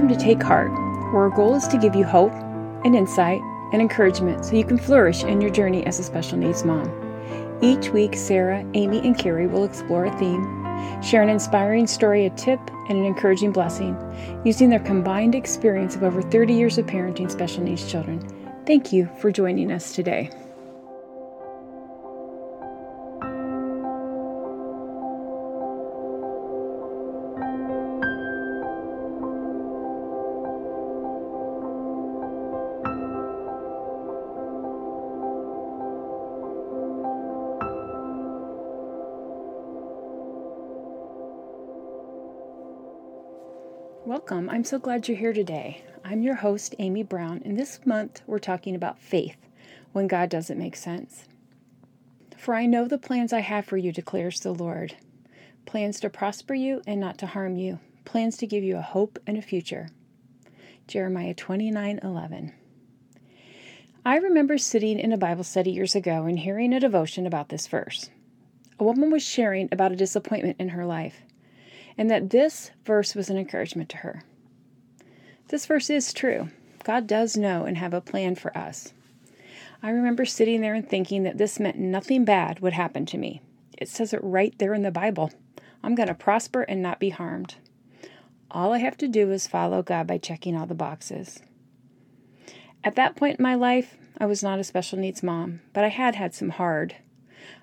to Take Heart, where our goal is to give you hope and insight and encouragement so you can flourish in your journey as a special needs mom. Each week, Sarah, Amy, and Carrie will explore a theme, share an inspiring story, a tip, and an encouraging blessing using their combined experience of over 30 years of parenting special needs children. Thank you for joining us today. Welcome. I'm so glad you're here today. I'm your host, Amy Brown, and this month we're talking about faith when God doesn't make sense. For I know the plans I have for you, declares the Lord plans to prosper you and not to harm you, plans to give you a hope and a future. Jeremiah 29 11. I remember sitting in a Bible study years ago and hearing a devotion about this verse. A woman was sharing about a disappointment in her life and that this verse was an encouragement to her. This verse is true. God does know and have a plan for us. I remember sitting there and thinking that this meant nothing bad would happen to me. It says it right there in the Bible. I'm going to prosper and not be harmed. All I have to do is follow God by checking all the boxes. At that point in my life, I was not a special needs mom, but I had had some hard.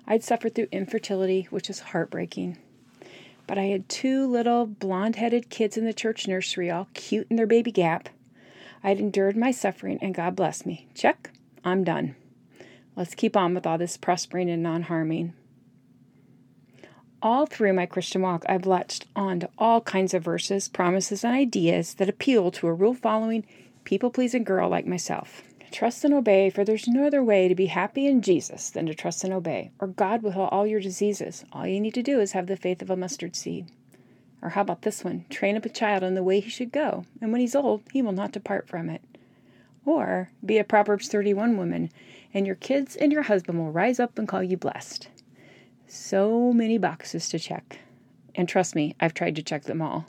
I'd suffered through infertility, which was heartbreaking. But I had two little blonde headed kids in the church nursery, all cute in their baby gap. I had endured my suffering, and God bless me. Check, I'm done. Let's keep on with all this prospering and non harming. All through my Christian walk, I've latched on to all kinds of verses, promises, and ideas that appeal to a rule following, people pleasing girl like myself. Trust and obey, for there's no other way to be happy in Jesus than to trust and obey, or God will heal all your diseases. All you need to do is have the faith of a mustard seed. Or how about this one? Train up a child in the way he should go, and when he's old, he will not depart from it. Or be a Proverbs 31 woman, and your kids and your husband will rise up and call you blessed. So many boxes to check. And trust me, I've tried to check them all.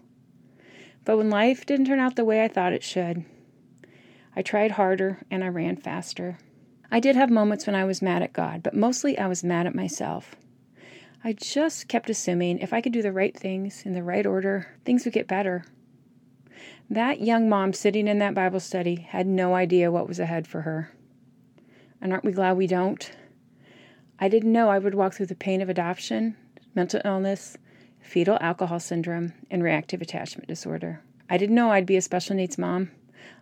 But when life didn't turn out the way I thought it should, I tried harder and I ran faster. I did have moments when I was mad at God, but mostly I was mad at myself. I just kept assuming if I could do the right things in the right order, things would get better. That young mom sitting in that Bible study had no idea what was ahead for her. And aren't we glad we don't? I didn't know I would walk through the pain of adoption, mental illness, fetal alcohol syndrome, and reactive attachment disorder. I didn't know I'd be a special needs mom.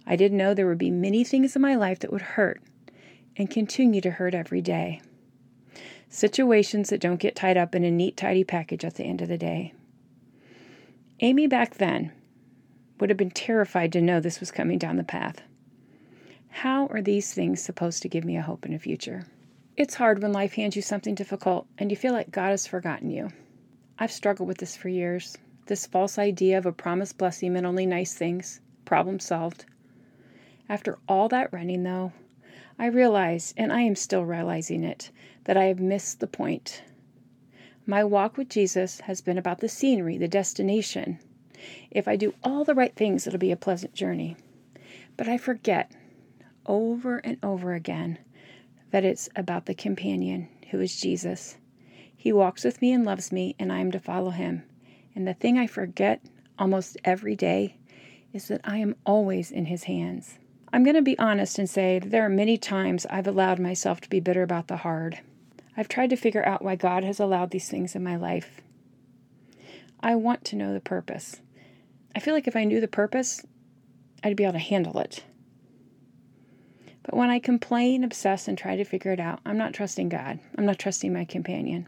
I didn't know there would be many things in my life that would hurt and continue to hurt every day. Situations that don't get tied up in a neat, tidy package at the end of the day. Amy back then would have been terrified to know this was coming down the path. How are these things supposed to give me a hope in a future? It's hard when life hands you something difficult and you feel like God has forgotten you. I've struggled with this for years. This false idea of a promised blessing meant only nice things, problem solved. After all that running, though, I realize, and I am still realizing it, that I have missed the point. My walk with Jesus has been about the scenery, the destination. If I do all the right things, it'll be a pleasant journey. But I forget over and over again that it's about the companion who is Jesus. He walks with me and loves me, and I am to follow him. And the thing I forget almost every day is that I am always in His hands. I'm going to be honest and say that there are many times I've allowed myself to be bitter about the hard. I've tried to figure out why God has allowed these things in my life. I want to know the purpose. I feel like if I knew the purpose, I'd be able to handle it. But when I complain, obsess, and try to figure it out, I'm not trusting God. I'm not trusting my companion.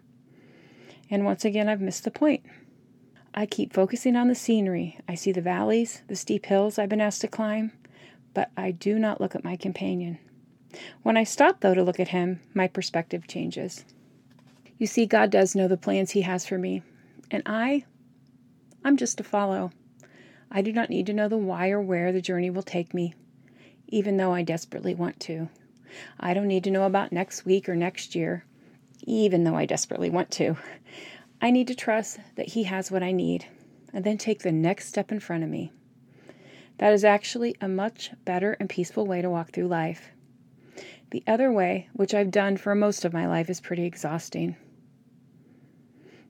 And once again, I've missed the point. I keep focusing on the scenery. I see the valleys, the steep hills I've been asked to climb, but I do not look at my companion. When I stop, though, to look at him, my perspective changes. You see, God does know the plans He has for me, and I, I'm just to follow. I do not need to know the why or where the journey will take me, even though I desperately want to. I don't need to know about next week or next year, even though I desperately want to. I need to trust that He has what I need and then take the next step in front of me. That is actually a much better and peaceful way to walk through life. The other way, which I've done for most of my life, is pretty exhausting.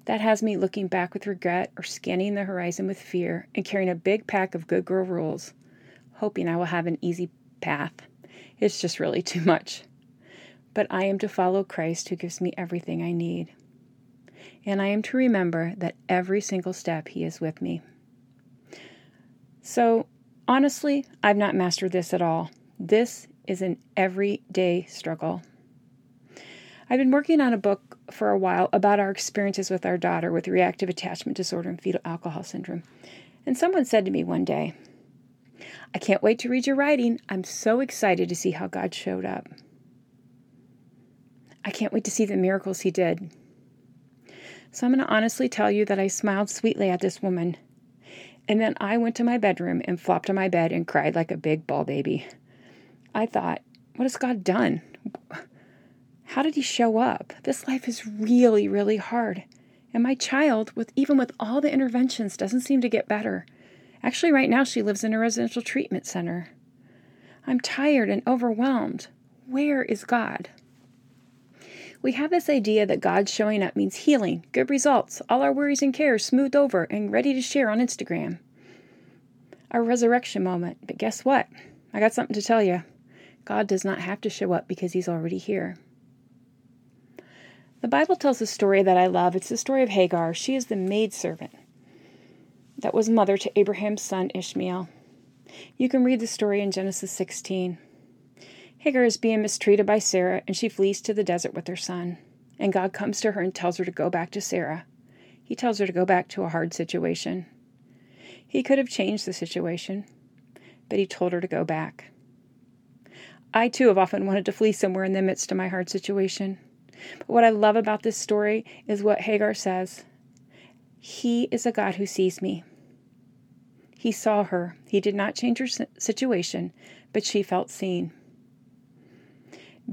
That has me looking back with regret or scanning the horizon with fear and carrying a big pack of good girl rules, hoping I will have an easy path. It's just really too much. But I am to follow Christ who gives me everything I need. And I am to remember that every single step He is with me. So, honestly, I've not mastered this at all. This is an everyday struggle. I've been working on a book for a while about our experiences with our daughter with reactive attachment disorder and fetal alcohol syndrome. And someone said to me one day, I can't wait to read your writing. I'm so excited to see how God showed up. I can't wait to see the miracles He did. So I'm going to honestly tell you that I smiled sweetly at this woman. And then I went to my bedroom and flopped on my bed and cried like a big ball baby. I thought, what has God done? How did he show up? This life is really, really hard. And my child, with even with all the interventions, doesn't seem to get better. Actually, right now she lives in a residential treatment center. I'm tired and overwhelmed. Where is God? We have this idea that God showing up means healing, good results, all our worries and cares smoothed over and ready to share on Instagram. Our resurrection moment. But guess what? I got something to tell you. God does not have to show up because he's already here. The Bible tells a story that I love. It's the story of Hagar. She is the maidservant that was mother to Abraham's son Ishmael. You can read the story in Genesis 16. Hagar is being mistreated by Sarah, and she flees to the desert with her son. And God comes to her and tells her to go back to Sarah. He tells her to go back to a hard situation. He could have changed the situation, but he told her to go back. I too have often wanted to flee somewhere in the midst of my hard situation. But what I love about this story is what Hagar says He is a God who sees me. He saw her. He did not change her situation, but she felt seen.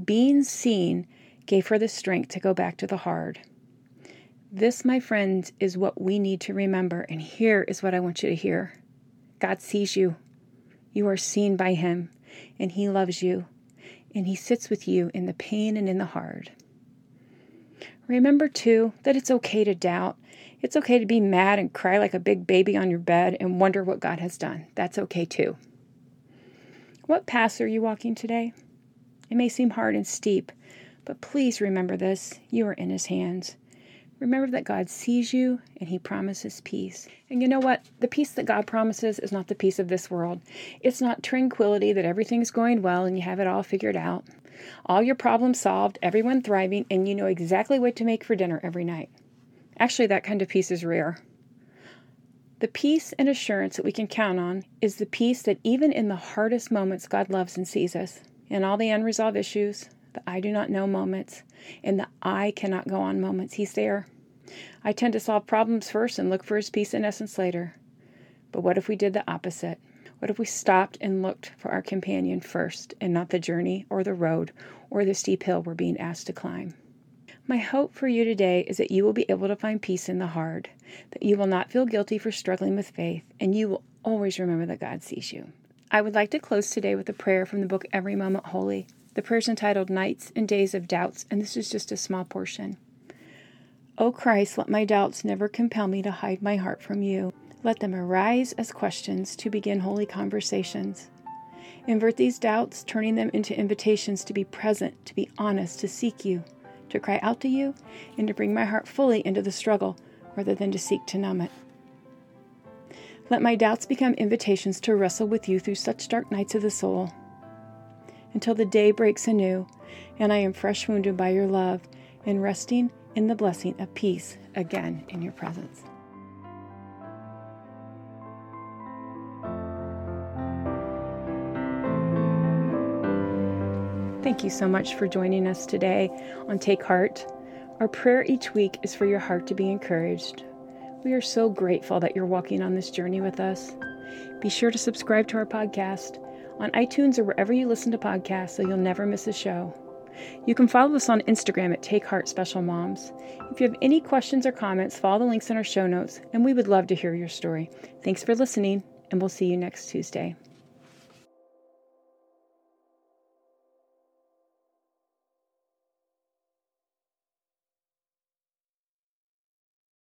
Being seen gave her the strength to go back to the hard. This, my friends, is what we need to remember, and here is what I want you to hear God sees you. You are seen by Him, and He loves you, and He sits with you in the pain and in the hard. Remember, too, that it's okay to doubt. It's okay to be mad and cry like a big baby on your bed and wonder what God has done. That's okay, too. What path are you walking today? It may seem hard and steep, but please remember this you are in His hands. Remember that God sees you and He promises peace. And you know what? The peace that God promises is not the peace of this world. It's not tranquility that everything's going well and you have it all figured out all your problems solved, everyone thriving, and you know exactly what to make for dinner every night. Actually, that kind of peace is rare. The peace and assurance that we can count on is the peace that even in the hardest moments, God loves and sees us. In all the unresolved issues, the I do not know moments, and the I cannot go on moments, He's there. I tend to solve problems first and look for His peace and essence later. But what if we did the opposite? What if we stopped and looked for our companion first and not the journey or the road or the steep hill we're being asked to climb? My hope for you today is that you will be able to find peace in the hard, that you will not feel guilty for struggling with faith, and you will always remember that God sees you. I would like to close today with a prayer from the book Every Moment Holy. The prayer is entitled Nights and Days of Doubts, and this is just a small portion. O Christ, let my doubts never compel me to hide my heart from you. Let them arise as questions to begin holy conversations. Invert these doubts, turning them into invitations to be present, to be honest, to seek you, to cry out to you, and to bring my heart fully into the struggle rather than to seek to numb it. Let my doubts become invitations to wrestle with you through such dark nights of the soul until the day breaks anew and I am fresh wounded by your love and resting in the blessing of peace again in your presence. Thank you so much for joining us today on Take Heart. Our prayer each week is for your heart to be encouraged. We are so grateful that you're walking on this journey with us. Be sure to subscribe to our podcast on iTunes or wherever you listen to podcasts so you'll never miss a show. You can follow us on Instagram at Take Heart Special Moms. If you have any questions or comments, follow the links in our show notes, and we would love to hear your story. Thanks for listening, and we'll see you next Tuesday.